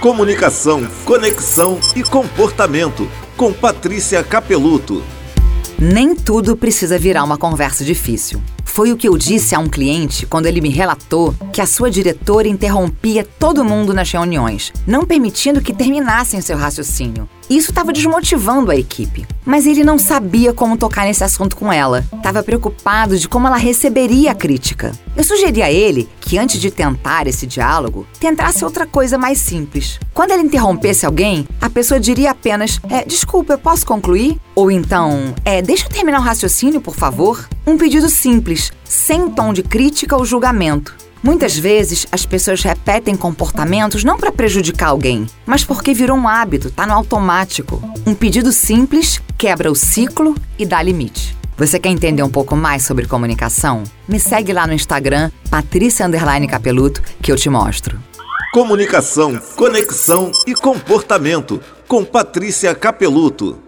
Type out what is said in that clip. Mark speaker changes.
Speaker 1: Comunicação, conexão e comportamento. Com Patrícia Capeluto.
Speaker 2: Nem tudo precisa virar uma conversa difícil. Foi o que eu disse a um cliente quando ele me relatou que a sua diretora interrompia todo mundo nas reuniões, não permitindo que terminassem seu raciocínio. Isso estava desmotivando a equipe. Mas ele não sabia como tocar nesse assunto com ela. Estava preocupado de como ela receberia a crítica. Eu sugeri a ele que, antes de tentar esse diálogo, tentasse outra coisa mais simples. Quando ele interrompesse alguém, a pessoa diria apenas: é, Desculpa, eu posso concluir? Ou então, é, Deixa eu terminar o raciocínio, por favor? Um pedido simples, sem tom de crítica ou julgamento. Muitas vezes as pessoas repetem comportamentos não para prejudicar alguém, mas porque virou um hábito, tá no automático. Um pedido simples quebra o ciclo e dá limite. Você quer entender um pouco mais sobre comunicação? Me segue lá no Instagram, Patrícia Capeluto, que eu te mostro.
Speaker 1: Comunicação, conexão e comportamento com Patrícia Capeluto.